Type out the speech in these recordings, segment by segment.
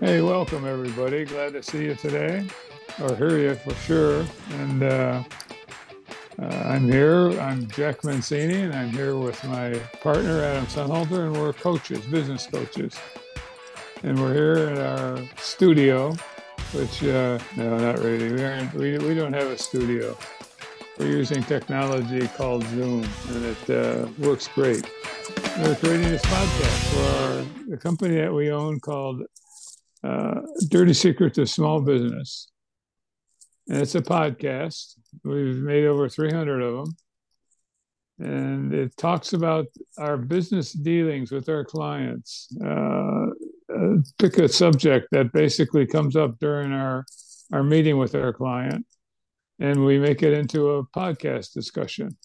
Hey, welcome everybody. Glad to see you today, or hear you for sure. And uh, uh, I'm here. I'm Jack Mancini, and I'm here with my partner Adam Sunhalter, and we're coaches, business coaches. And we're here in our studio, which uh, no, not really. We aren't. We, we don't have a studio. We're using technology called Zoom, and it uh, works great. We're creating this podcast for our, the company that we own called uh, Dirty Secrets of Small Business. And it's a podcast. We've made over 300 of them. And it talks about our business dealings with our clients. Uh, uh, pick a subject that basically comes up during our, our meeting with our client, and we make it into a podcast discussion.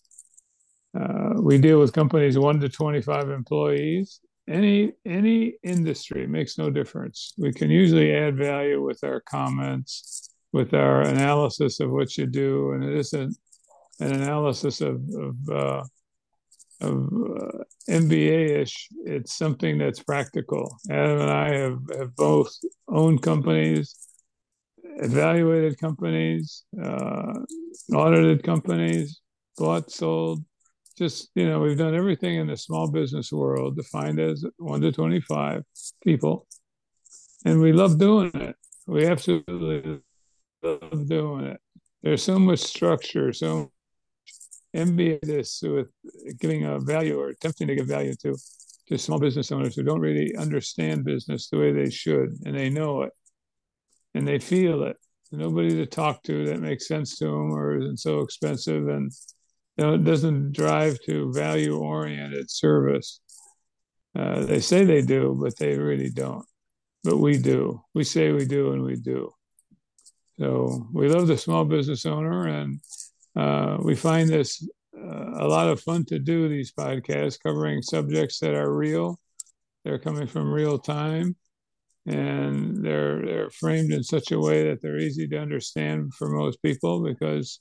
Uh, we deal with companies one to 25 employees, any any industry makes no difference. We can usually add value with our comments, with our analysis of what you do, and it isn't an analysis of of, uh, of uh, MBA-ish. It's something that's practical. Adam and I have, have both owned companies, evaluated companies, uh, audited companies, bought, sold, just you know we've done everything in the small business world defined as 1 to 25 people. And we love doing it. We absolutely love doing it. There's so much structure so this with giving a value or attempting to give value to to small business owners who don't really understand business the way they should and they know it. And they feel it. Nobody to talk to that makes sense to them or isn't so expensive and you know, it doesn't drive to value oriented service. Uh, they say they do, but they really don't. But we do. We say we do, and we do. So we love the small business owner, and uh, we find this uh, a lot of fun to do these podcasts covering subjects that are real. They're coming from real time, and they're they're framed in such a way that they're easy to understand for most people because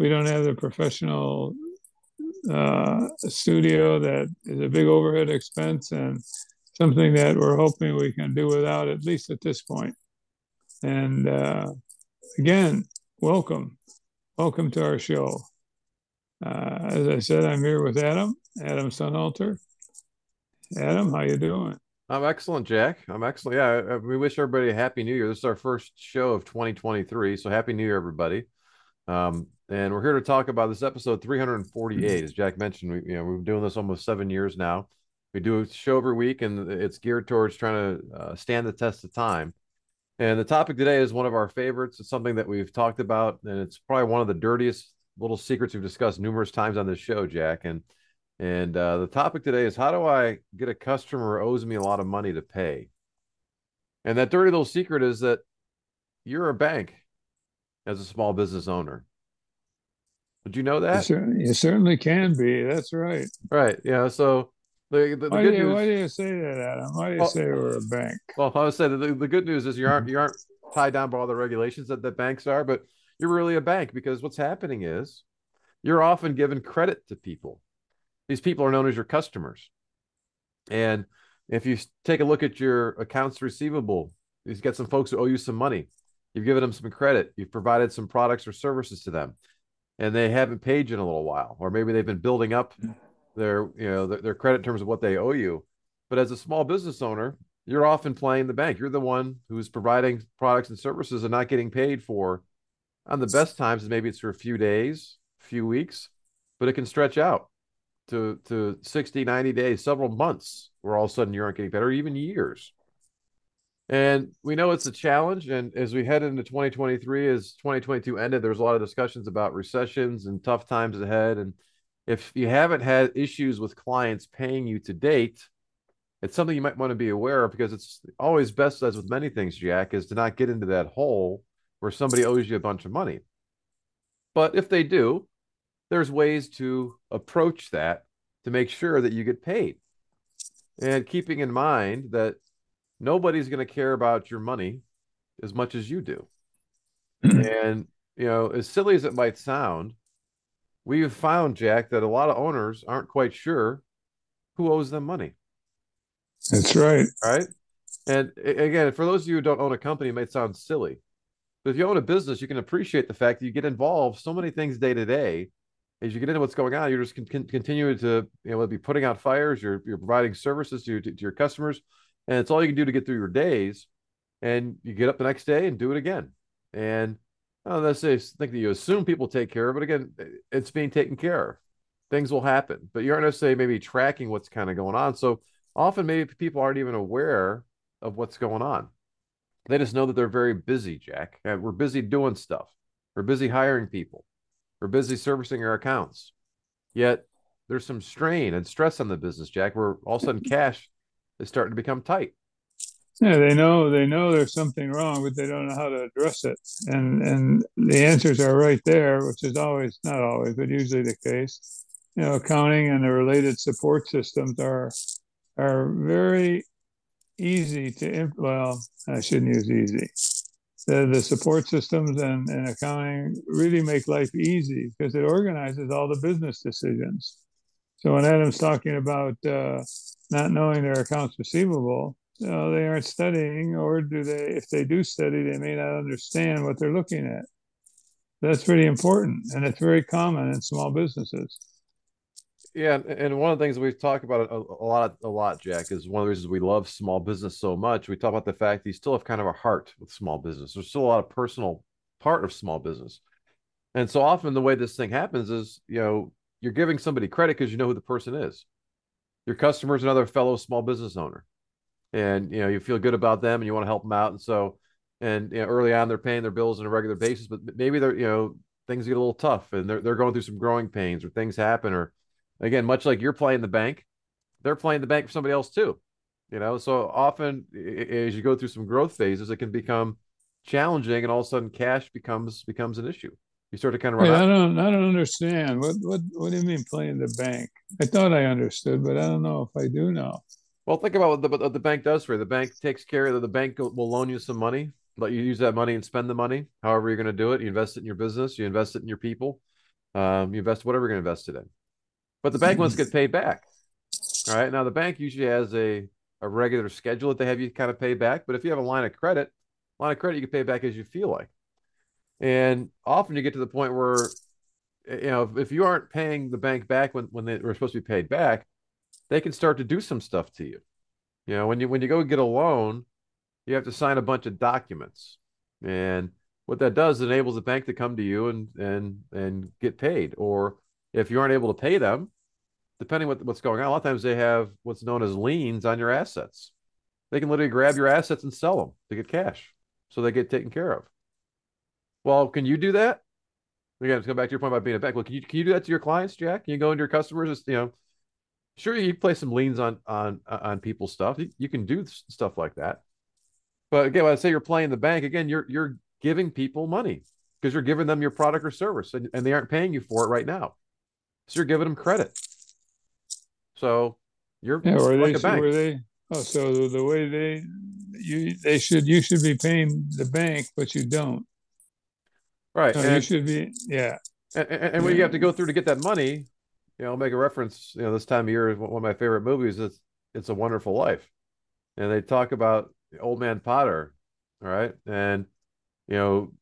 we don't have the professional uh, studio that is a big overhead expense and something that we're hoping we can do without at least at this point. And uh, again, welcome, welcome to our show. Uh, as I said, I'm here with Adam, Adam Sunhalter. Adam, how you doing? I'm excellent, Jack. I'm excellent. Yeah, we wish everybody a happy New Year. This is our first show of 2023, so happy New Year, everybody. Um, and we're here to talk about this episode 348. As Jack mentioned, we, you know, we've been doing this almost seven years now. We do a show every week, and it's geared towards trying to uh, stand the test of time. And the topic today is one of our favorites. It's something that we've talked about, and it's probably one of the dirtiest little secrets we've discussed numerous times on this show, Jack. And and uh, the topic today is how do I get a customer who owes me a lot of money to pay? And that dirty little secret is that you're a bank as a small business owner. Did you know that? You certainly, can be. That's right. Right. Yeah. So the, the, the why, good do you, news, why do you say that, Adam? Why do you well, say we're a bank? Well, I would say that the, the good news is you aren't you aren't tied down by all the regulations that the banks are, but you're really a bank because what's happening is you're often given credit to people. These people are known as your customers. And if you take a look at your accounts receivable, you've got some folks who owe you some money. You've given them some credit. You've provided some products or services to them and they haven't paid you in a little while, or maybe they've been building up their you know their, their credit in terms of what they owe you. But as a small business owner, you're often playing the bank. You're the one who's providing products and services and not getting paid for. On the best times, maybe it's for a few days, a few weeks, but it can stretch out to to 60, 90 days, several months, where all of a sudden you aren't getting or even years. And we know it's a challenge. And as we head into 2023, as 2022 ended, there's a lot of discussions about recessions and tough times ahead. And if you haven't had issues with clients paying you to date, it's something you might want to be aware of because it's always best, as with many things, Jack, is to not get into that hole where somebody owes you a bunch of money. But if they do, there's ways to approach that to make sure that you get paid. And keeping in mind that nobody's going to care about your money as much as you do. and, you know, as silly as it might sound, we have found, Jack, that a lot of owners aren't quite sure who owes them money. That's right. Right. And again, for those of you who don't own a company, it might sound silly, but if you own a business, you can appreciate the fact that you get involved so many things day to day. As you get into what's going on, you're just con- continuing to you know be putting out fires. You're you're providing services to, to, to your customers, and it's all you can do to get through your days. And you get up the next day and do it again. And I don't necessarily think that you assume people take care of, but again, it's being taken care of. Things will happen, but you aren't necessarily maybe tracking what's kind of going on. So often, maybe people aren't even aware of what's going on. They just know that they're very busy, Jack. And we're busy doing stuff. We're busy hiring people. We're busy servicing our accounts. Yet there's some strain and stress on the business, Jack, where all of a sudden cash is starting to become tight. Yeah, they know they know there's something wrong, but they don't know how to address it. And and the answers are right there, which is always not always, but usually the case. You know, accounting and the related support systems are are very easy to well, I shouldn't use easy. The, the support systems and, and accounting really make life easy because it organizes all the business decisions. So when Adam's talking about uh, not knowing their accounts receivable, you know, they aren't studying, or do they? If they do study, they may not understand what they're looking at. That's pretty important, and it's very common in small businesses. Yeah, and one of the things we've talked about a, a, lot, a lot, Jack, is one of the reasons we love small business so much. We talk about the fact you still have kind of a heart with small business. There's still a lot of personal part of small business, and so often the way this thing happens is, you know, you're giving somebody credit because you know who the person is. Your customer is another fellow small business owner. And you know you feel good about them and you want to help them out. And so and you know, early on they're paying their bills on a regular basis but maybe they're you know things get a little tough and they're, they're going through some growing pains or things happen or again much like you're playing the bank they're playing the bank for somebody else too you know? So often as you go through some growth phases it can become challenging and all of a sudden cash becomes becomes an issue you start to kind of run I don't I don't understand what what what do you mean playing the bank I thought I understood but I don't know if I do now well, think about what the, what the bank does for you. The bank takes care of the bank will loan you some money, let you use that money and spend the money however you're going to do it. You invest it in your business, you invest it in your people, um, you invest whatever you're going to invest it in. But the bank wants to get paid back. All right. Now, the bank usually has a, a regular schedule that they have you kind of pay back. But if you have a line of credit, line of credit, you can pay back as you feel like. And often you get to the point where, you know, if, if you aren't paying the bank back when, when they were supposed to be paid back, they can start to do some stuff to you. You know, when you when you go get a loan, you have to sign a bunch of documents, and what that does enables the bank to come to you and and and get paid. Or if you aren't able to pay them, depending what what's going on, a lot of times they have what's known as liens on your assets. They can literally grab your assets and sell them to get cash, so they get taken care of. Well, can you do that? Again, let's go back to your point about being a bank. Well, can you can you do that to your clients, Jack? Can you go into your customers? You know, sure you play some liens on on on people's stuff. You, you can do stuff like that. But again, when I say you're playing the bank, again, you're you're giving people money because you're giving them your product or service and, and they aren't paying you for it right now. So you're giving them credit. So you're yeah, or like they, a bank. Were they, oh, so the way they you they should you should be paying the bank, but you don't. Right. So and, you should be yeah. And, and, and what you have to go through to get that money you know, I'll make a reference. You know, this time of year is one of my favorite movies. It's It's a Wonderful Life, and they talk about Old Man Potter, all right, and you know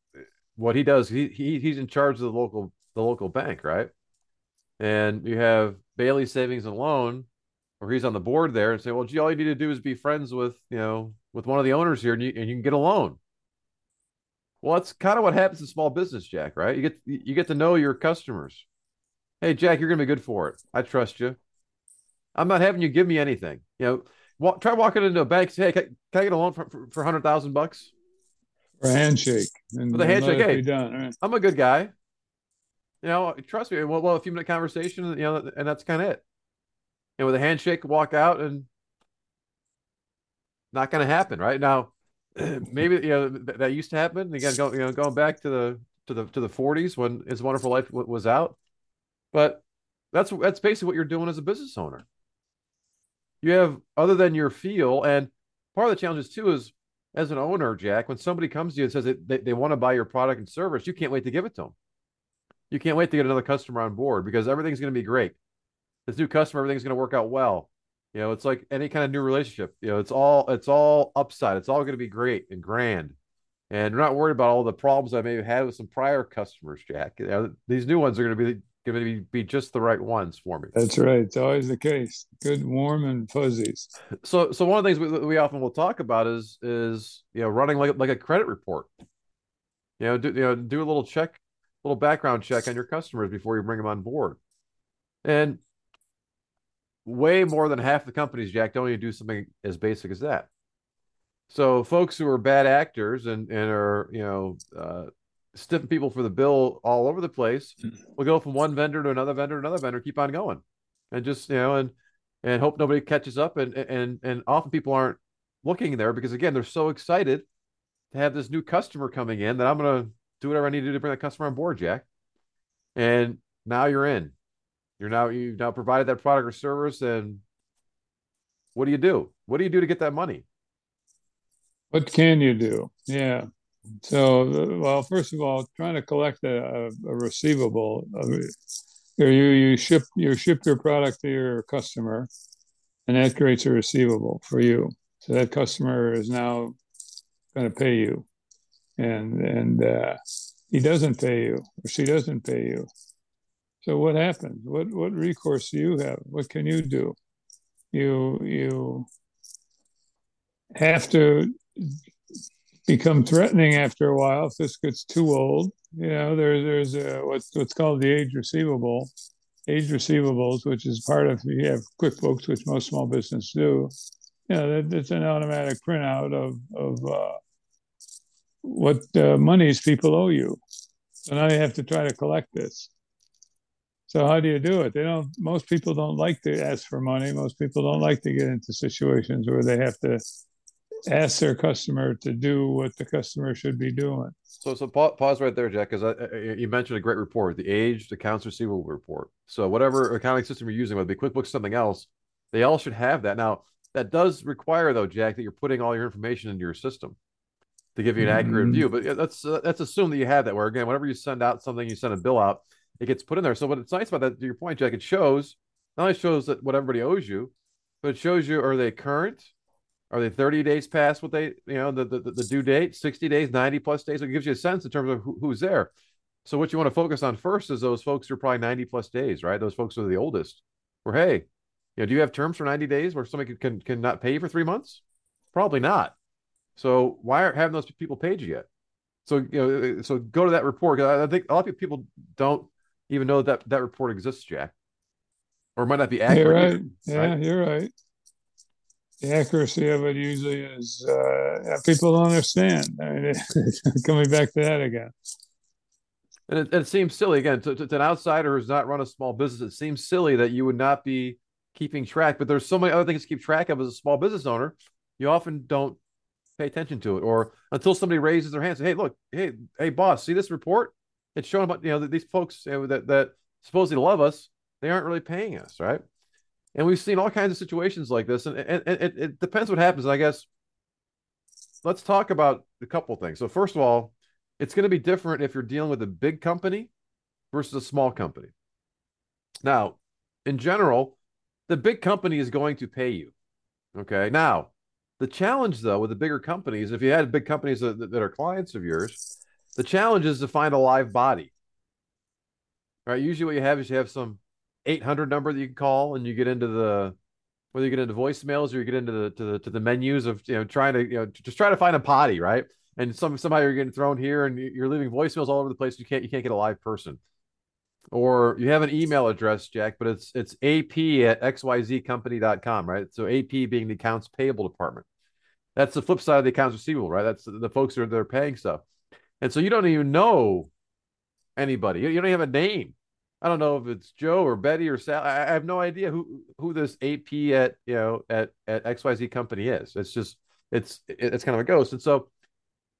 what he does. He, he he's in charge of the local the local bank, right? And you have Bailey Savings and Loan, or he's on the board there, and say, well, gee, all you need to do is be friends with you know with one of the owners here, and you and you can get a loan. Well, that's kind of what happens in small business, Jack. Right? You get you get to know your customers Hey, Jack, you're going to be good for it. I trust you. I'm not having you give me anything. You know, walk, try walking into a bank. Say, hey, can, can I get a loan for, for, for hundred thousand bucks? For a handshake. And, With a handshake. Hey, done, right? I'm a good guy. You know, trust me. Well, well, a few minute conversation, you know, and that's kind of it. And with a handshake, walk out, and not going to happen, right now. Maybe you know that, that used to happen. Again, go, you know, going back to the to the to the 40s when His Wonderful Life was out but that's that's basically what you're doing as a business owner. You have other than your feel, and part of the challenges too is as an owner, Jack, when somebody comes to you and says they, they want to buy your product and service, you can't wait to give it to them. You can't wait to get another customer on board because everything's going to be great. This new customer, everything's going to work out well. You know, it's like any kind of new relationship. You know, it's all it's all upside. It's all going to be great and grand. And we're not worried about all the problems I may have had with some prior customers, Jack. You know, these new ones are going to be going to be, be just the right ones for me. That's right. It's always the case. Good, warm, and fuzzies. So, so one of the things we, we often will talk about is is you know running like like a credit report. You know, do you know do a little check, little background check on your customers before you bring them on board. And way more than half the companies, Jack, don't even do something as basic as that. So folks who are bad actors and and are you know uh, stiffing people for the bill all over the place will go from one vendor to another vendor to another vendor, keep on going, and just you know and and hope nobody catches up. And and and often people aren't looking there because again they're so excited to have this new customer coming in that I'm gonna do whatever I need to do to bring that customer on board, Jack. And now you're in. You're now you've now provided that product or service, and what do you do? What do you do to get that money? What can you do? Yeah. So, well, first of all, trying to collect a, a receivable. you you ship you ship your product to your customer, and that creates a receivable for you. So that customer is now going to pay you, and and uh, he doesn't pay you or she doesn't pay you. So what happens? What what recourse do you have? What can you do? You you have to become threatening after a while if this gets too old. You know, there, there's a, what's what's called the age receivable, age receivables, which is part of you have QuickBooks, which most small business do. You know, that, it's an automatic printout of of uh, what uh, monies people owe you. So now you have to try to collect this. So how do you do it? They don't. Most people don't like to ask for money. Most people don't like to get into situations where they have to ask their customer to do what the customer should be doing. So, so pause right there, Jack, because you mentioned a great report, the aged accounts receivable report. So, whatever accounting system you're using, whether it be QuickBooks, something else, they all should have that. Now, that does require, though, Jack, that you're putting all your information into your system to give you an accurate mm-hmm. view. But that's uh, that's assume that you have that. Where again, whenever you send out something, you send a bill out, it gets put in there. So, what's nice about that, to your point, Jack, it shows not only shows that what everybody owes you, but it shows you are they current are they 30 days past what they, you know, the, the, the due date, 60 days, 90 plus days? It gives you a sense in terms of who, who's there. So what you want to focus on first is those folks who are probably 90 plus days, right? Those folks are the oldest. Where hey, you know, do you have terms for 90 days where somebody can, can, can not pay you for three months? Probably not. So why aren't having those people paid you yet? So you know, uh, so go to that report. I think a lot of people don't even know that that report exists, Jack, or might not be accurate. You're right. Yeah, you're right the accuracy of it usually is uh, people don't understand. I mean, coming back to that again. And it, it seems silly again to, to, to, an outsider who's not run a small business. It seems silly that you would not be keeping track, but there's so many other things to keep track of as a small business owner. You often don't pay attention to it, or until somebody raises their hand, say, "Hey, look, hey, hey, boss, see this report? It's showing about you know that these folks you know, that that supposedly love us, they aren't really paying us, right?" And we've seen all kinds of situations like this, and, and, and it, it depends what happens. I guess let's talk about a couple things. So first of all, it's going to be different if you're dealing with a big company versus a small company. Now, in general, the big company is going to pay you. Okay. Now, the challenge though with the bigger companies, if you had big companies that, that are clients of yours, the challenge is to find a live body. Right. Usually, what you have is you have some 800 number that you can call and you get into the whether you get into voicemails or you get into the to the to the menus of you know trying to you know just try to find a potty right? And some somehow you're getting thrown here and you're leaving voicemails all over the place. You can't you can't get a live person. Or you have an email address jack but it's it's ap at xyzcompany.com right? So ap being the accounts payable department. That's the flip side of the accounts receivable right? That's the, the folks that are they're paying stuff and so you don't even know anybody you, don't even have a name I don't know if it's Joe or Betty or Sal. I, have no idea who who this AP at you know at at XYZ company is. It's just it's it's kind of a ghost. And so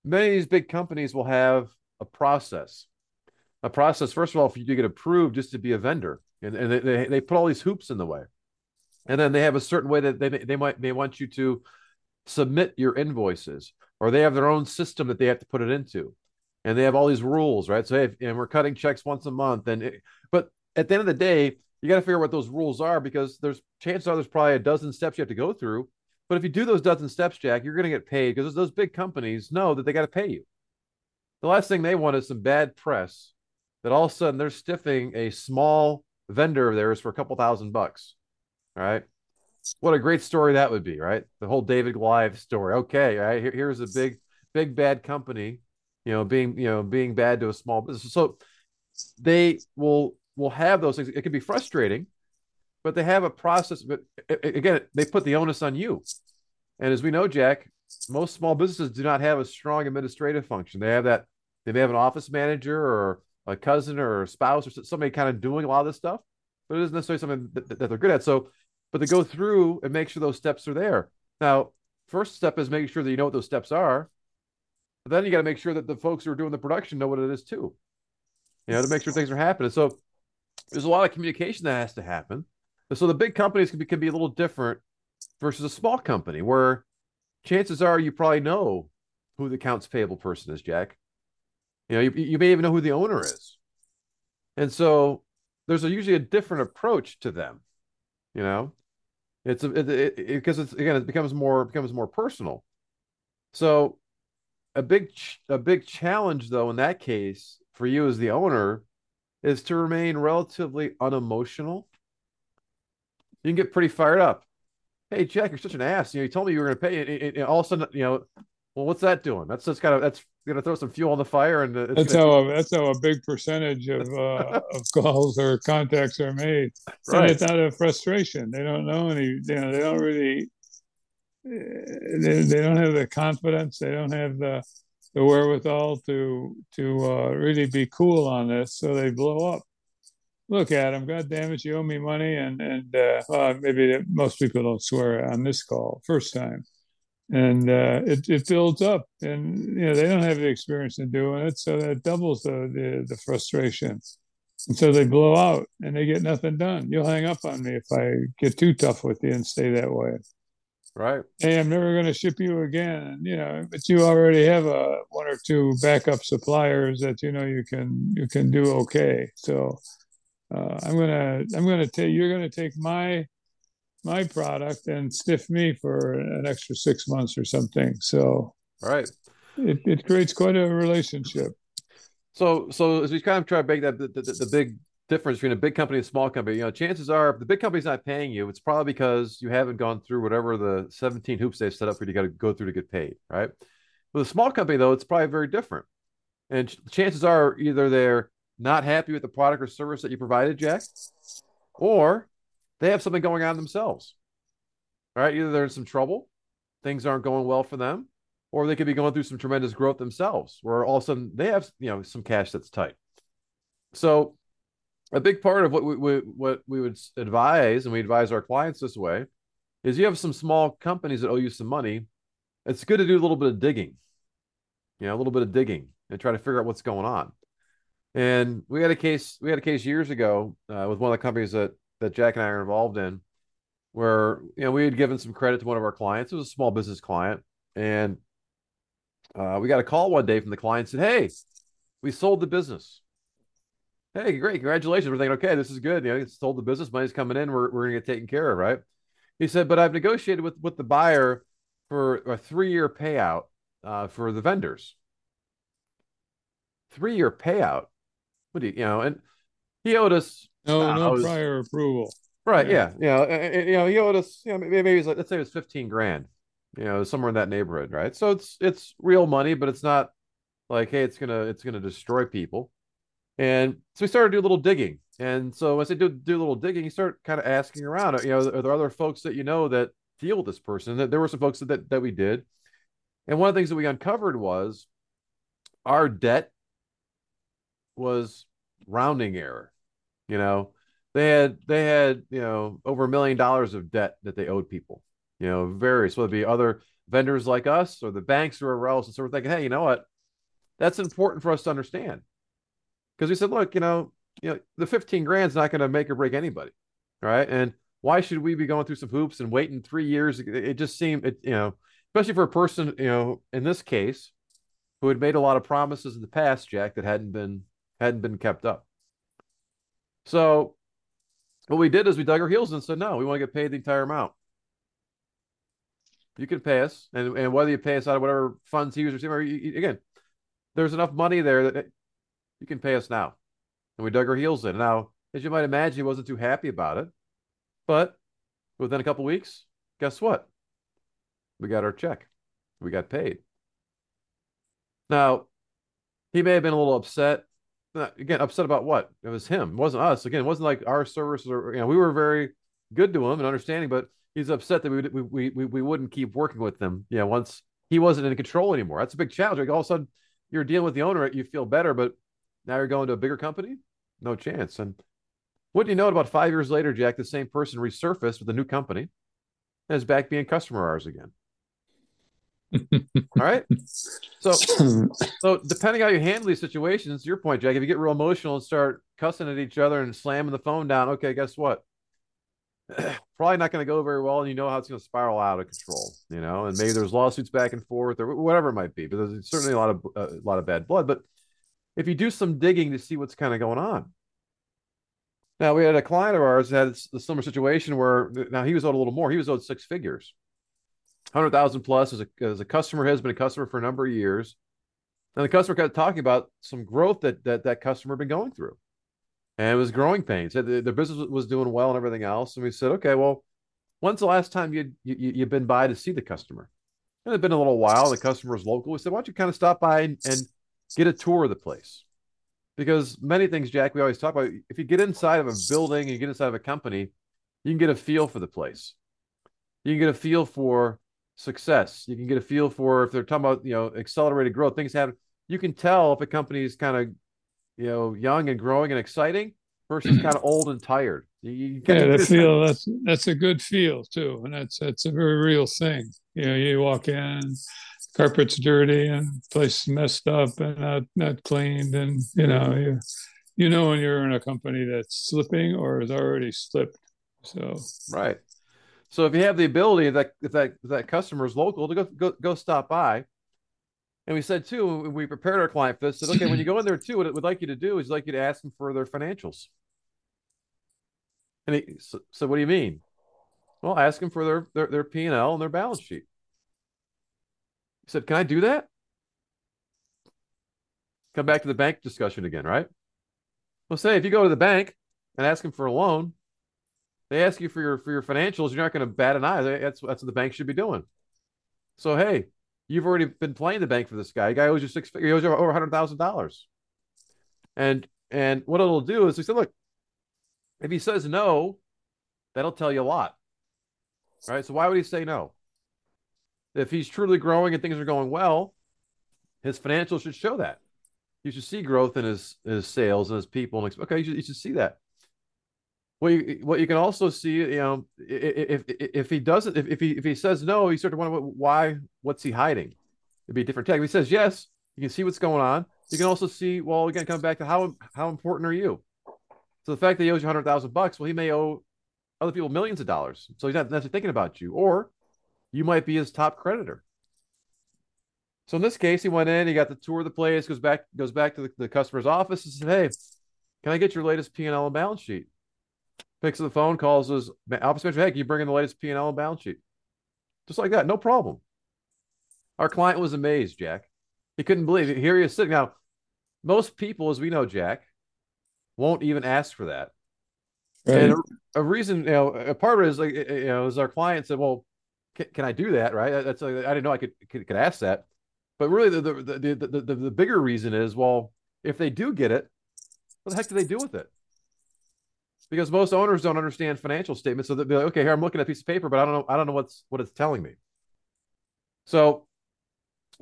many of these big companies will have a process. A process, first of all, for you to get approved just to be a vendor. And, and they, they, they put all these hoops in the way. And then they have a certain way that they, they might they want you to submit your invoices, or they have their own system that they have to put it into and they have all these rules, right? So, hey, and we're cutting checks once a month, and it, but at the end of the day, you got to figure out what those rules are because there's chances are there's probably a dozen steps you have to go through. But if you do those dozen steps, Jack, you're going to get paid because those big companies know that they got to pay you. The last thing they want is some bad press that all of a sudden they're stiffing a small vendor of theirs for a couple thousand bucks. All right. What a great story that would be, right? The whole David Goliath story. Okay, right. Here, here's a big, big bad company, you know, being, you know, being bad to a small business. So they will will have those things. It can be frustrating, but they have a process. But again, they put the onus on you. And as we know, Jack, most small businesses do not have a strong administrative function. They have that. They may have an office manager or a cousin or a spouse or somebody kind of doing a lot of this stuff, but it isn't necessarily something that, that they're good at. So, but they go through and make sure those steps are there. Now, first step is making sure that you know what those steps are. But then you got to make sure that the folks who are doing the production know what it is too. You know, to make sure things are happening. So there's a lot of communication that has to happen. So the big companies can be, can be a little different versus a small company where chances are you probably know who the accounts payable person is, Jack. You know, you, you may even know who the owner is. And so there's a, usually a different approach to them. You know, it's a, it, it, because it's again it becomes more becomes more personal. So a big a big challenge though in that case for you as the owner is to remain relatively unemotional. You can get pretty fired up. Hey, Jack, you're such an ass. You know, you told me you were going to pay. And all of a sudden, you know, well, what's that doing? That's just kind of that's going to throw some fuel on the fire, and it's, that's how a, that's how a big percentage of uh, of calls or contacts are made. Right. And it's out of frustration. They don't know any. You know, they don't really. They, they don't have the confidence. They don't have the the wherewithal to to uh, really be cool on this, so they blow up. Look, at them. God damn it, you owe me money, and and uh, well, maybe most people don't swear on this call first time, and uh, it it builds up, and you know they don't have the experience in doing it, so that doubles the the, the frustration, and so they blow out and they get nothing done. You'll hang up on me if I get too tough with you and stay that way. Right. Hey, I'm never going to ship you again. You know, but you already have a one or two backup suppliers that you know you can you can do okay. So uh, I'm gonna I'm gonna take you're gonna take my my product and stiff me for an extra six months or something. So right, it, it creates quite a relationship. So so as we kind of try to make that the, the, the big difference between a big company and a small company. You know, chances are if the big company's not paying you, it's probably because you haven't gone through whatever the 17 hoops they've set up for you to go through to get paid, right? With a small company, though, it's probably very different. And chances are either they're not happy with the product or service that you provided, Jack, or they have something going on themselves. All right, either they're in some trouble, things aren't going well for them, or they could be going through some tremendous growth themselves, where all of a sudden they have you know some cash that's tight. So a big part of what we, we, what we would advise, and we advise our clients this way, is you have some small companies that owe you some money. It's good to do a little bit of digging, you know, a little bit of digging and try to figure out what's going on. And we had a case, we had a case years ago uh, with one of the companies that that Jack and I are involved in, where you know we had given some credit to one of our clients. It was a small business client, and uh, we got a call one day from the client said, "Hey, we sold the business." Hey, great, congratulations. We're thinking, okay, this is good. You know, it's sold the business, money's coming in, we're, we're gonna get taken care of, right? He said, but I've negotiated with with the buyer for a three year payout uh, for the vendors. Three year payout. What do you, you know? And he owed us no no was, prior approval. Right. Yeah. yeah. You know, and, you know, he owed us. You know, maybe, maybe like, let's say it was fifteen grand. You know, somewhere in that neighborhood, right? So it's it's real money, but it's not like, hey, it's gonna it's gonna destroy people. And so we started to do a little digging. And so as I do do a little digging, you start kind of asking around, you know, are there other folks that you know that deal with this person? That there were some folks that, that we did. And one of the things that we uncovered was our debt was rounding error. You know, they had they had, you know, over a million dollars of debt that they owed people, you know, various, whether it be other vendors like us or the banks or wherever else. And so we're thinking, hey, you know what? That's important for us to understand because we said, look, you know, you know, the 15 grand's not going to make or break anybody, right? And why should we be going through some hoops and waiting three years? It just seemed, it, you know, especially for a person, you know, in this case, who had made a lot of promises in the past, Jack, that hadn't been hadn't been kept up. So what we did is we dug our heels and said, no, we want to get paid the entire amount. You can pay us, and, and whether you pay us out of whatever funds he was receiving, or you, again, there's enough money there that you can pay us now. And we dug our heels in. Now, as you might imagine, he wasn't too happy about it. But within a couple weeks, guess what? We got our check. We got paid. Now, he may have been a little upset. Again, upset about what? It was him. It wasn't us. Again, it wasn't like our services or you know, we were very good to him and understanding, but he's upset that we we we, we wouldn't keep working with them. Yeah, once he wasn't in control anymore. That's a big challenge. Like all of a sudden you're dealing with the owner, you feel better, but now you're going to a bigger company? No chance. And what do you know about five years later, Jack, the same person resurfaced with a new company and is back being customer ours again. All right. So, so depending how you handle these situations, your point, Jack, if you get real emotional and start cussing at each other and slamming the phone down, okay, guess what? Probably not going to go very well, and you know how it's going to spiral out of control. You know, and maybe there's lawsuits back and forth or whatever it might be. But there's certainly a lot of uh, a lot of bad blood. But if you do some digging to see what's kind of going on, now we had a client of ours that had a similar situation where now he was owed a little more. He was owed six figures hundred thousand plus as a as a customer has been a customer for a number of years. And the customer kept talking about some growth that that that customer had been going through, and it was growing pains. The, the business was doing well and everything else. And we said, okay, well, when's the last time you you you've been by to see the customer? And it'd been a little while. The customer was local. We said, why don't you kind of stop by and, and get a tour of the place? Because many things, Jack, we always talk about. If you get inside of a building and you get inside of a company, you can get a feel for the place. You can get a feel for success. You can get a feel for if they're talking about you know accelerated growth, things happen. You can tell if a company is kind of you know young and growing and exciting versus kind of old and tired. You, you yeah, that feel that's that's a good feel too, and that's that's a very real thing. You know, you walk in, carpet's dirty and place messed up and not not cleaned, and you know mm-hmm. you you know when you're in a company that's slipping or has already slipped. So right. So if you have the ability that if that if that customer is local to go go go stop by, and we said too, we prepared our client for this. Said, okay, when you go in there too, what it would like you to do is like you to ask them for their financials. And he so, so what do you mean? Well, ask them for their their their P and L and their balance sheet. He said, "Can I do that?" Come back to the bank discussion again, right? Well, say if you go to the bank and ask them for a loan, they ask you for your for your financials, you're not going to bat an eye. That's that's what the bank should be doing. So hey, you've already been playing the bank for this guy. The guy owes you six he owes you over hundred thousand dollars. And and what it'll do is he said, look, if he says no, that'll tell you a lot. Right. So why would he say no? If he's truly growing and things are going well, his financials should show that. You should see growth in his his sales and his people. And okay, you should, you should see that. Well, you, what you can also see, you know, if if, if he doesn't, if, if he if he says no, you start to wonder why. What's he hiding? It'd be a different tag. If he says yes, you can see what's going on. You can also see, well, again, come back to how how important are you? So the fact that he owes you hundred thousand bucks, well, he may owe other people millions of dollars. So he's not necessarily thinking about you, or you might be his top creditor. So in this case, he went in, he got the tour of the place, goes back, goes back to the, the customer's office and said, Hey, can I get your latest P and L and balance sheet? picks up the phone, calls his office manager, hey, can you bring in the latest P&L and balance sheet? Just like that, no problem. Our client was amazed, Jack. He couldn't believe it. Here he is sitting. Now, most people, as we know, Jack, won't even ask for that. Right. And a, a, reason, you know, a part of it is like, you know, as our client said, well, can, I do that? Right. That's like, I didn't know I could, could, could ask that. But really, the the, the, the, the, the bigger reason is, well, if they do get it, what the heck do they do with it? because most owners don't understand financial statements. So they'll be like, okay, here I'm looking at a piece of paper, but I don't know, I don't know what's what it's telling me. So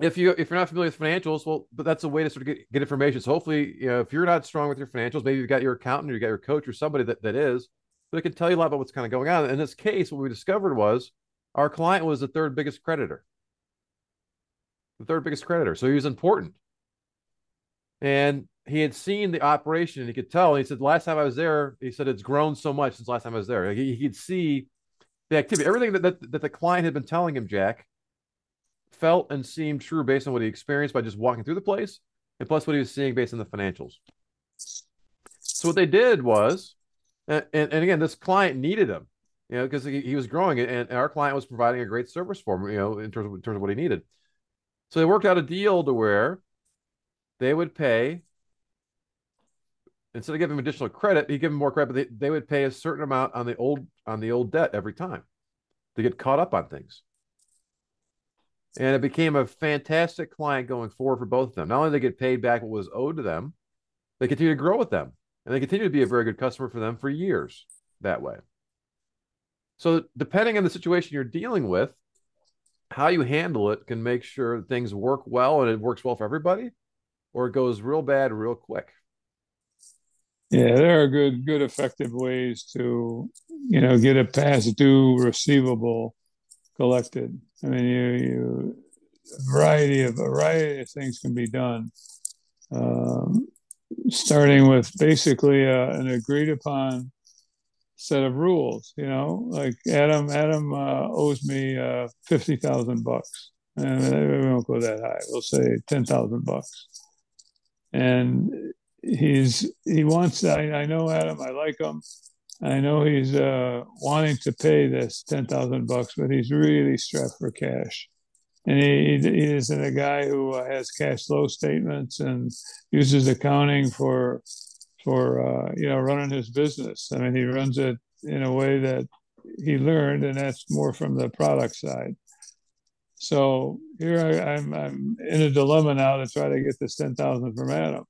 if you if you're not familiar with financials, well, but that's a way to sort of get, get information. So hopefully, you know, if you're not strong with your financials, maybe you've got your accountant or you got your coach or somebody that, that is, but it can tell you a lot about what's kind of going on. In this case, what we discovered was our client was the third biggest creditor. The third biggest creditor. So he was important. And he had seen the operation and he could tell. And he said, last time I was there, he said, it's grown so much since last time I was there. He, he could see the activity, everything that, that, that the client had been telling him, Jack, felt and seemed true based on what he experienced by just walking through the place and plus what he was seeing based on the financials. So what they did was And, and, and again, this client needed him, you know, because he, he was growing and, and our client was providing a great service for him, you know, in terms of, in terms of what he needed. So they worked out a deal to where they would pay instead of giving him additional credit, he give him more credit, but they, they would pay a certain amount on the old on the old debt every time to get caught up on things. And it became a fantastic client going forward for both of them. Not only they get paid back what was owed to them, they continue to grow with them. And they continue to be a very good customer for them for years that way. So depending on the situation you're dealing with, how you handle it can make sure things work well and it works well for everybody, or it goes real bad real quick. Yeah, there are good, good, effective ways to, you know, get a past due receivable collected. I mean, you, you a variety of a variety of things can be done. Um, starting with basically uh, an agreed upon set of rules. You know, like Adam, Adam uh, owes me uh, fifty thousand bucks, and we won't go that high. We'll say ten thousand bucks, and he's he wants. I, I know Adam. I like him. I know he's uh, wanting to pay this ten thousand bucks, but he's really strapped for cash. And he, he isn't a guy who has cash flow statements and uses accounting for for uh, you know running his business. I mean, he runs it in a way that he learned, and that's more from the product side. So here I, am I'm, I'm in a dilemma now to try to get this ten thousand from Adam.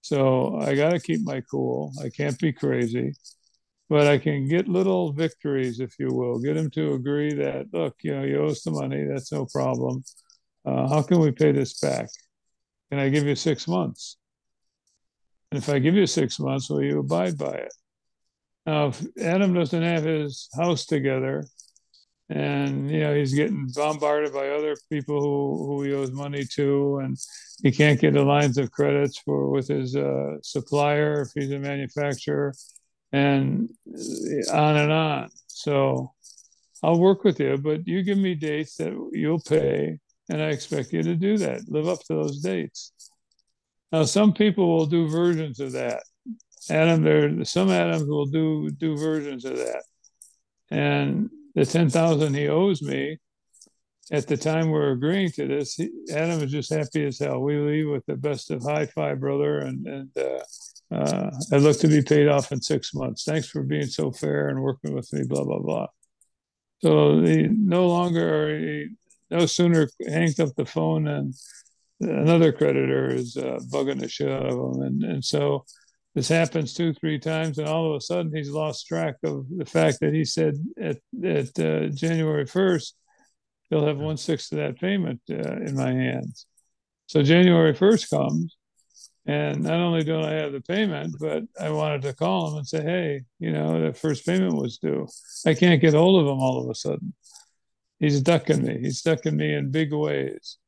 So I got to keep my cool. I can't be crazy, but I can get little victories, if you will. Get him to agree that look, you know, you owe us the money. That's no problem. Uh, how can we pay this back? Can I give you six months? And if I give you six months, will you abide by it? Now, if Adam doesn't have his house together, and you know he's getting bombarded by other people who, who he owes money to, and he can't get the lines of credits for with his uh, supplier if he's a manufacturer, and on and on. So I'll work with you, but you give me dates that you'll pay, and I expect you to do that. Live up to those dates. Now, some people will do versions of that. Adam, there some Adams will do do versions of that, and the ten thousand he owes me at the time we're agreeing to this, he, Adam is just happy as hell. We leave with the best of high five, brother, and and uh, uh, I look to be paid off in six months. Thanks for being so fair and working with me. Blah blah blah. So no longer no sooner hangs up the phone and another creditor is uh, bugging the shit out of him. And, and so this happens two, three times, and all of a sudden he's lost track of the fact that he said at, at uh, January 1st, he'll have one sixth of that payment uh, in my hands. So January 1st comes, and not only don't I have the payment, but I wanted to call him and say, hey, you know, the first payment was due. I can't get hold of him all of a sudden. He's ducking me. He's ducking me in big ways.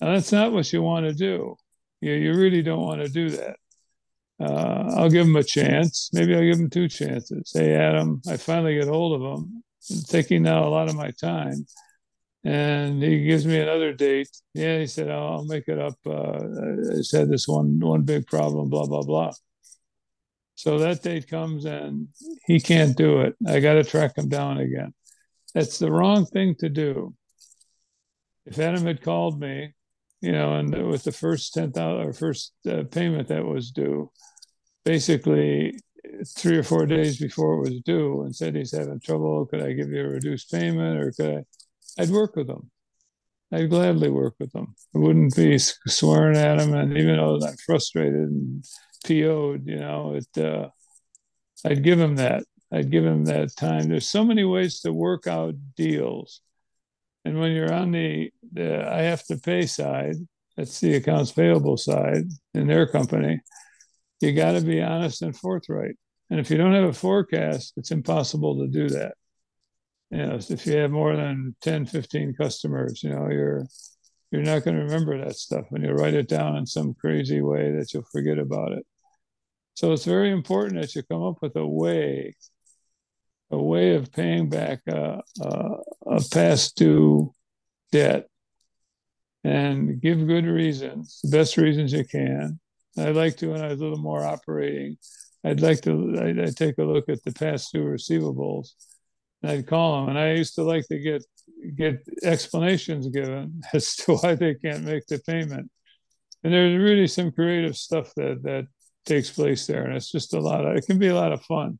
That's not what you want to do. You, you really don't want to do that. Uh, I'll give him a chance. Maybe I'll give him two chances. Hey, Adam, I finally get hold of him. I'm taking now a lot of my time. And he gives me another date. Yeah, he said, oh, I'll make it up. Uh, I just had this one one big problem, blah, blah, blah. So that date comes and he can't do it. I got to track him down again. That's the wrong thing to do. If Adam had called me you know, and with the first ten thousand or first uh, payment that was due, basically three or four days before it was due, and said he's having trouble. Could I give you a reduced payment, or could I? I'd work with him. I'd gladly work with him. I wouldn't be swearing at him, and even though I'm frustrated and PO'd, you know, it. Uh, I'd give him that. I'd give him that time. There's so many ways to work out deals and when you're on the, the I have to pay side, that's the accounts payable side in their company, you got to be honest and forthright. And if you don't have a forecast, it's impossible to do that. You know, if you have more than 10, 15 customers, you know, you're you're not going to remember that stuff and you'll write it down in some crazy way that you'll forget about it. So it's very important that you come up with a way a way of paying back a, a, a past due debt and give good reasons, the best reasons you can. I'd like to when I was a little more operating, I'd like to I'd, I'd take a look at the past due receivables. And I'd call them, and I used to like to get get explanations given as to why they can't make the payment. And there's really some creative stuff that that takes place there, and it's just a lot of it can be a lot of fun.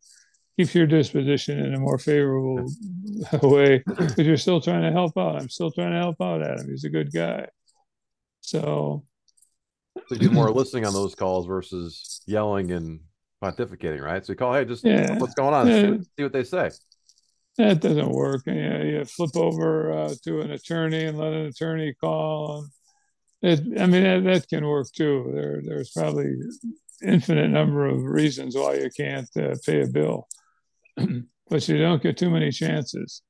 Keeps your disposition in a more favorable way because you're still trying to help out. I'm still trying to help out Adam. He's a good guy. So, so you do more listening on those calls versus yelling and pontificating, right? So you call, hey, just yeah. what's going on? Yeah. See, see, what they say. That doesn't work. And you, you flip over uh, to an attorney and let an attorney call. It, I mean, that, that can work too. There, there's probably infinite number of reasons why you can't uh, pay a bill, but you don't get too many chances.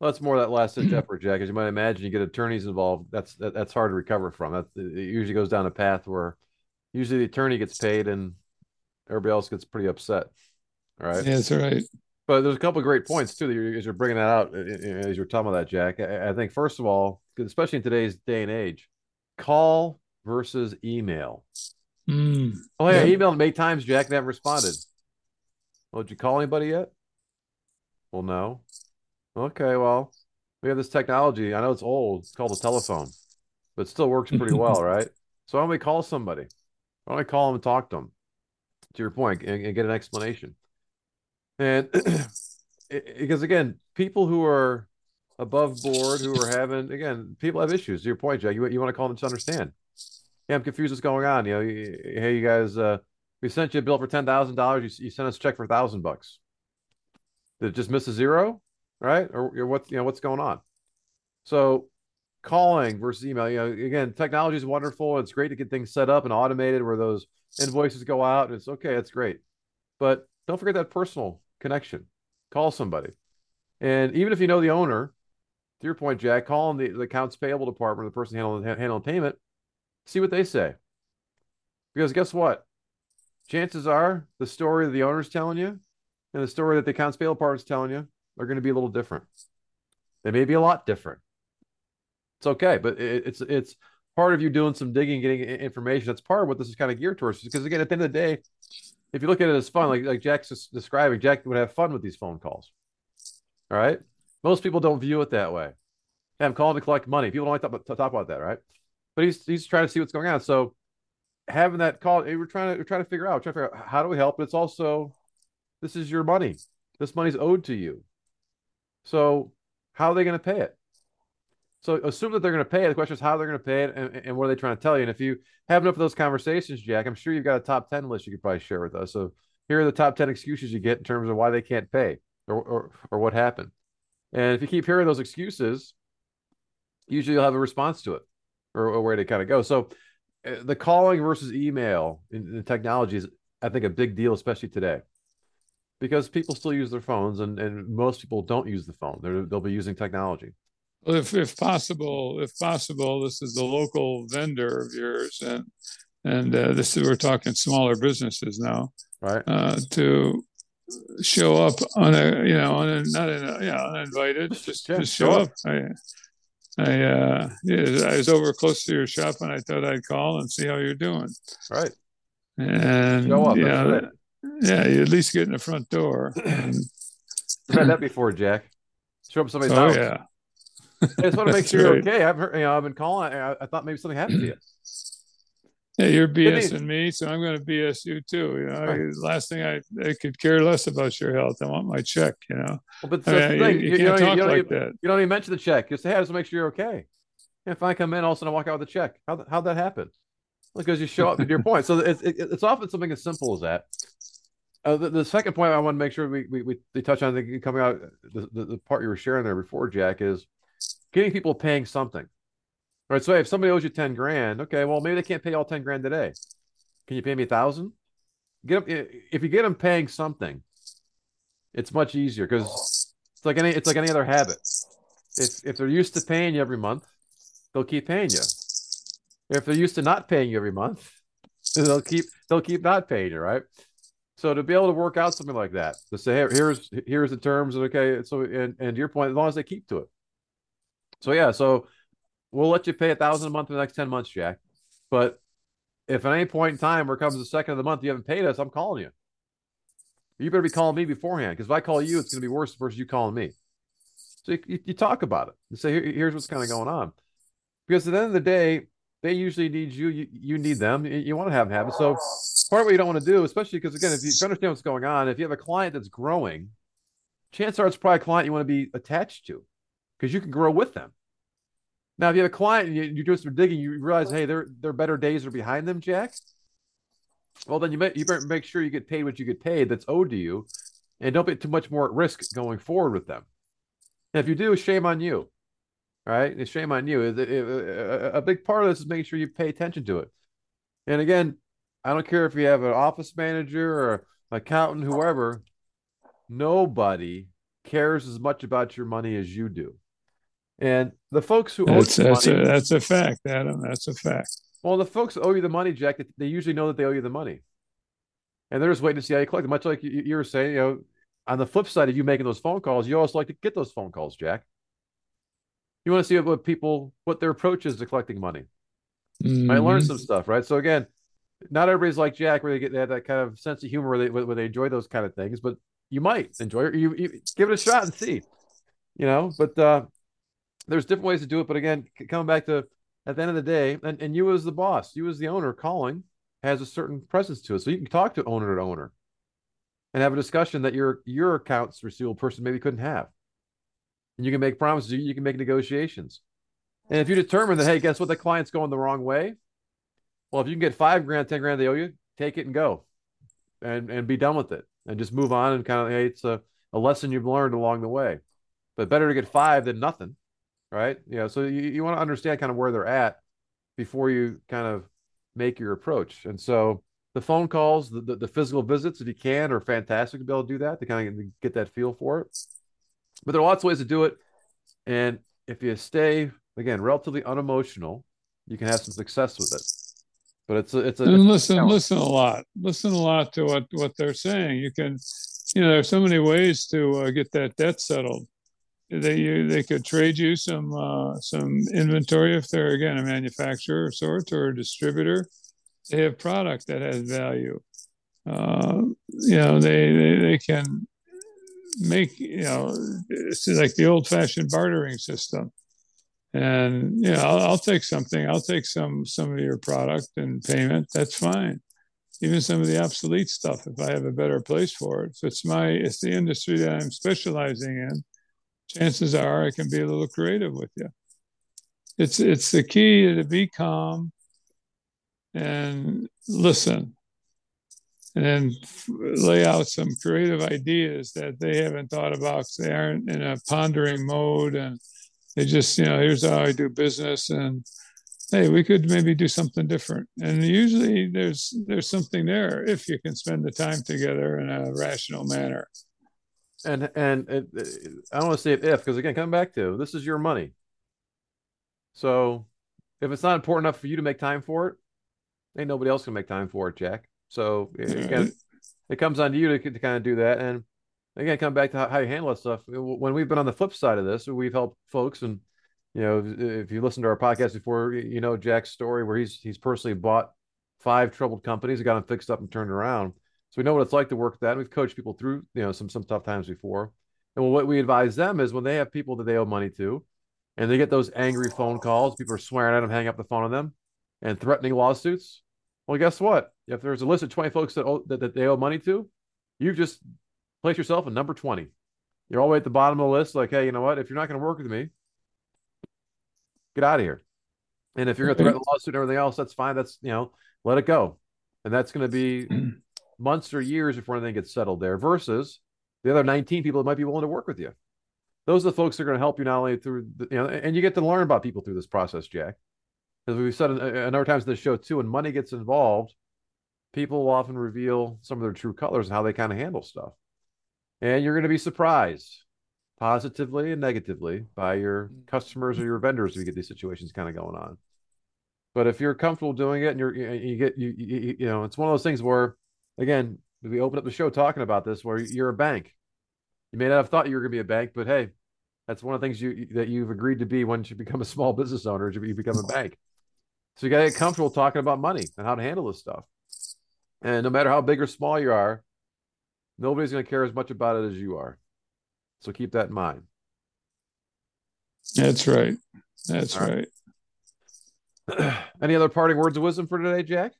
Well, that's more that last ditch effort, Jack. As you might imagine, you get attorneys involved. That's that, that's hard to recover from. That it usually goes down a path where usually the attorney gets paid and everybody else gets pretty upset. All right. Yeah, that's right. But there's a couple of great points too that you're, as you're bringing that out as you're talking about that, Jack. I, I think first of all, especially in today's day and age, call versus email. Mm, oh yeah, yeah. emailed eight times, Jack. Haven't responded. Well, did you call anybody yet? Well, no. Okay, well, we have this technology. I know it's old. It's called a telephone, but it still works pretty well, right? So why don't we call somebody? Why don't we call them and talk to them? To your point, and, and get an explanation. And because again, people who are above board, who are having again, people have issues. To your point, Jack, you, you want to call them to understand. Yeah, I'm confused. What's going on? You know, hey, you guys, uh, we sent you a bill for ten thousand dollars. You, sent us a check for thousand bucks. Did it just miss a zero? right? Or, or what you know what's going on. So calling versus email, you know, again, technology is wonderful. It's great to get things set up and automated where those invoices go out. It's okay, it's great. But don't forget that personal connection. Call somebody. And even if you know the owner, to your point, Jack, call the, the accounts payable department, the person handling handling payment, see what they say. Because guess what? Chances are the story the owner's telling you and the story that the accounts payable department's telling you are going to be a little different. They may be a lot different. It's okay, but it, it's it's part of you doing some digging, getting information. That's part of what this is kind of geared towards. Because again, at the end of the day, if you look at it as fun, like like Jack's describing, Jack would have fun with these phone calls. All right, most people don't view it that way. Hey, I'm calling to collect money. People don't like to to talk about that, right? But he's he's trying to see what's going on. So having that call, we're trying to we're trying to figure out, trying to figure out how do we help. But it's also this is your money. This money's owed to you. So how are they going to pay it? So assume that they're going to pay it. The question is how they're going to pay it and, and what are they trying to tell you? And if you have enough of those conversations, Jack, I'm sure you've got a top 10 list you could probably share with us. So here are the top 10 excuses you get in terms of why they can't pay or, or, or what happened. And if you keep hearing those excuses, usually you'll have a response to it or a way to kind of go. So the calling versus email in, in technology is, I think, a big deal, especially today because people still use their phones and, and most people don't use the phone. they they'll be using technology. If, if possible, if possible, this is the local vendor of yours, and and uh, this is we're talking smaller businesses now, right? Uh, to show up on a you know on a, not in a, yeah uninvited, just yeah, just show up. up. I I uh, yeah, I was over close to your shop and I thought I'd call and see how you're doing. Right. And show up. Yeah, right yeah, you at least get in the front door. And... I've had that before, Jack. Show up somebody's oh, house. yeah. I just want to make sure you're okay. I've heard, you know, I've been calling. I, I thought maybe something happened to you. Yeah, you're BSing me, so I'm going to BS you too. You know, right. last thing I, I could care less about your health. I want my check. You know, well, but I mean, you, you, you, can't talk like even, that. You don't even mention the check. Just say, hey, just to make sure you're okay. And if I come in, all of a sudden I walk out with a check. How how'd that happen? Because you show up to your point. So it's it, it's often something as simple as that. Uh, the, the, second point I want to make sure we we, we, we touch on the coming out the, the, the, part you were sharing there before, Jack, is getting people paying something. All right. So if somebody owes you 10 grand, okay, well, maybe they can't pay all 10 grand today. Can you pay me a thousand? Get them, if you get them paying something, it's much easier because it's like any it's like any other habit. If if they're used to paying you every month, they'll keep paying you. If they're used to not paying you every month, they'll keep they'll keep not paying you, right? So to be able to work out something like that, to say, hey, here's here's the terms, and okay. So and and your point, as long as they keep to it. So yeah, so we'll let you pay a thousand a month for the next 10 months, Jack. But if at any point in time where comes the second of the month you haven't paid us, I'm calling you. You better be calling me beforehand because if I call you, it's going to be worse versus you calling me. So you, you talk about it and say, Here, here's what's kind of going on. Because at the end of the day, they usually need you. You, you need them. You, you want to have them happen. So part of what you don't want to do, especially because again, if you understand what's going on, if you have a client that's growing, chances are it's probably a client you want to be attached to because you can grow with them. Now, if you have a client and you, you do some digging, you realize, hey, their their better days are behind them, Jack. Well, then you may, you better make sure you get paid what you get paid that's owed to you, and don't put too much more at risk going forward with them. And if you do, shame on you. Right? It's shame on you. A big part of this is making sure you pay attention to it. And again, I don't care if you have an office manager or accountant, whoever, nobody cares as much about your money as you do. And the folks who that's, owe that's, money, a, that's a fact, Adam. That's a fact. Well, the folks owe you the money, Jack. They usually know that they owe you the money, and they're just waiting to see how you collect it. Much like you, you were saying, you know, on the flip side of you making those phone calls, you always like to get those phone calls, Jack. You want to see what people, what their approach is to collecting money. Mm-hmm. I learned some stuff, right? So again, not everybody's like Jack, where they get they have that kind of sense of humor where they where they enjoy those kind of things, but you might enjoy it. You, you give it a shot and see, you know. But uh, there's different ways to do it. But again, coming back to at the end of the day, and, and you as the boss, you as the owner calling has a certain presence to it. So you can talk to owner to owner and have a discussion that your your accounts receivable person maybe couldn't have. And you can make promises, you can make negotiations. And if you determine that, hey, guess what, the client's going the wrong way, well, if you can get five grand, ten grand they owe you, take it and go, and and be done with it, and just move on and kind of hey, it's a, a lesson you've learned along the way. But better to get five than nothing right? Yeah. So you, you want to understand kind of where they're at before you kind of make your approach. And so the phone calls, the, the, the, physical visits, if you can, are fantastic to be able to do that to kind of get that feel for it. But there are lots of ways to do it. And if you stay, again, relatively unemotional, you can have some success with it. But it's a, it's a, and listen, listen a lot, listen a lot to what, what they're saying. You can, you know, there's so many ways to uh, get that debt settled they they could trade you some uh, some inventory if they're again a manufacturer of sorts or a distributor. They have product that has value. Uh, you know, they, they they can make you know it's like the old fashioned bartering system. And yeah, you know, I'll, I'll take something. I'll take some some of your product and payment. That's fine even some of the obsolete stuff if I have a better place for it. If it's my it's the industry that I'm specializing in, chances are I can be a little creative with you. It's it's the key to be calm and listen, and lay out some creative ideas that they haven't thought about. they aren't in a pondering mode, and they just you know here's how I do business, and hey, we could maybe do something different. And usually there's there's something there if you can spend the time together in a rational manner and and it, it, I don't want to say if because again, coming back to this is your money. So if it's not important enough for you to make time for it, ain't nobody else can make time for it, Jack. So mm-hmm. again, it comes on to you to, to kind of do that. And again, come back to how, how you handle that stuff. When we've been on the flip side of this, we've helped folks, and you know, if you listen to our podcast before, you know Jack's story where he's he's personally bought five troubled companies, got them fixed up and turned around. So we know what it's like to work that. We've coached people through, you know, some some tough times before. And what we advise them is when they have people that they owe money to, and they get those angry phone calls, people are swearing at them, hanging up the phone on them, and threatening lawsuits. Well, guess what? If there's a list of 20 folks that, owe, that, that they owe money to, you've just placed yourself in number 20. You're all the way at the bottom of the list. Like, hey, you know what? If you're not going to work with me, get out of here. And if you're going to threaten the lawsuit and everything else, that's fine. That's you know, let it go. And that's going to be months or years before anything gets settled there versus the other 19 people that might be willing to work with you. Those are the folks that are going to help you not only through, the, you know, and you get to learn about people through this process, Jack. As we've said uh, a number of times in the show too, when money gets involved, people will often reveal some of their true colors and how they kind of handle stuff. And you're going to be surprised positively and negatively by your customers or your vendors if you get these situations kind of going on. But if you're comfortable doing it and you're you get you, you you know it's one of those things where again, we opened up the show talking about this, where you're a bank. You may not have thought you were going to be a bank, but hey, that's one of the things you that you've agreed to be once you become a small business owner. You become a bank. So you got to get comfortable talking about money and how to handle this stuff. And no matter how big or small you are, Nobody's going to care as much about it as you are. So keep that in mind. That's right. That's right. Any other parting words of wisdom for today, Jack?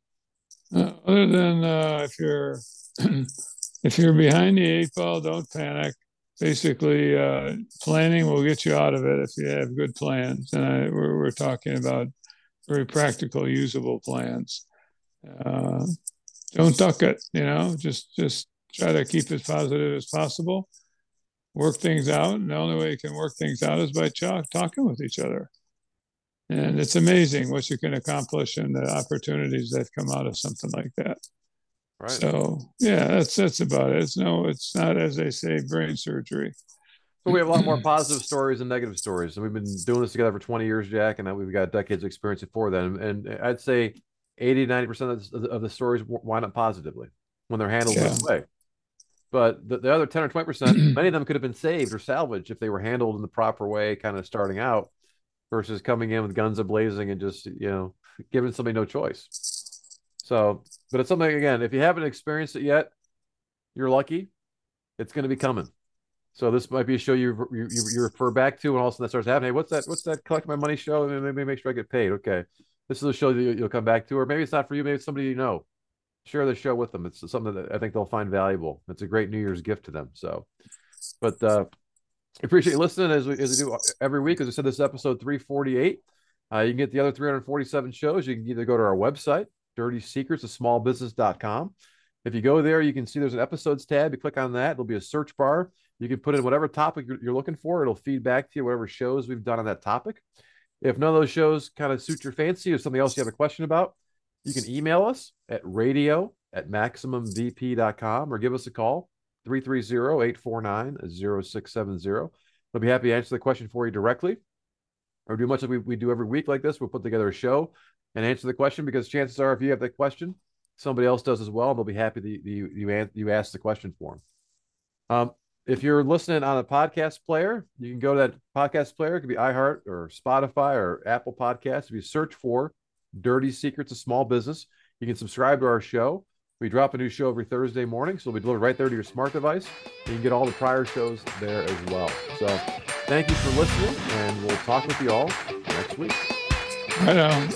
Uh, other than uh, if you're if you're behind the eight ball, don't panic. Basically, uh, planning will get you out of it if you have good plans. And I, we're, we're talking about very practical, usable plans. Uh, don't duck it. You know, just just try to keep as positive as possible. Work things out, and the only way you can work things out is by ch- talking with each other. And it's amazing what you can accomplish and the opportunities that come out of something like that. Right. So yeah, that's that's about it. It's no, it's not as they say, brain surgery. So we have a lot more positive stories and negative stories. And we've been doing this together for 20 years, Jack, and we've got decades of experience before then. And I'd say 80, 90% of the, of the stories wind up positively when they're handled yeah. this way. But the, the other 10 or 20%, many of them could have been saved or salvaged if they were handled in the proper way, kind of starting out versus coming in with guns a blazing and just, you know, giving somebody no choice. So, but it's something, again, if you haven't experienced it yet, you're lucky. It's going to be coming. So this might be a show you you, you refer back to, and all of a sudden that starts happening. Hey, what's that? What's that? Collect my money show, and maybe make sure I get paid. Okay, this is a show that you'll come back to, or maybe it's not for you. Maybe it's somebody you know. Share the show with them. It's something that I think they'll find valuable. It's a great New Year's gift to them. So, but uh, appreciate you listening as we, as we do every week. As I said, this episode 348. Uh, you can get the other 347 shows. You can either go to our website, dirty secrets of smallbusiness.com. If you go there, you can see there's an episodes tab. You click on that, there'll be a search bar. You can put in whatever topic you're, you're looking for. It'll feed back to you whatever shows we've done on that topic. If none of those shows kind of suit your fancy or something else you have a question about, you can email us at radio at maximumvp.com or give us a call 330-849-0670. We'll be happy to answer the question for you directly or do much like we, we do every week like this. We'll put together a show and answer the question because chances are if you have that question, somebody else does as well. And they'll be happy that you you, you ask the question for them. Um, if you're listening on a podcast player, you can go to that podcast player. It could be iHeart or Spotify or Apple Podcasts. If you search for Dirty Secrets of Small Business, you can subscribe to our show. We drop a new show every Thursday morning, so it'll be delivered right there to your smart device. You can get all the prior shows there as well. So thank you for listening, and we'll talk with you all next week. Right on.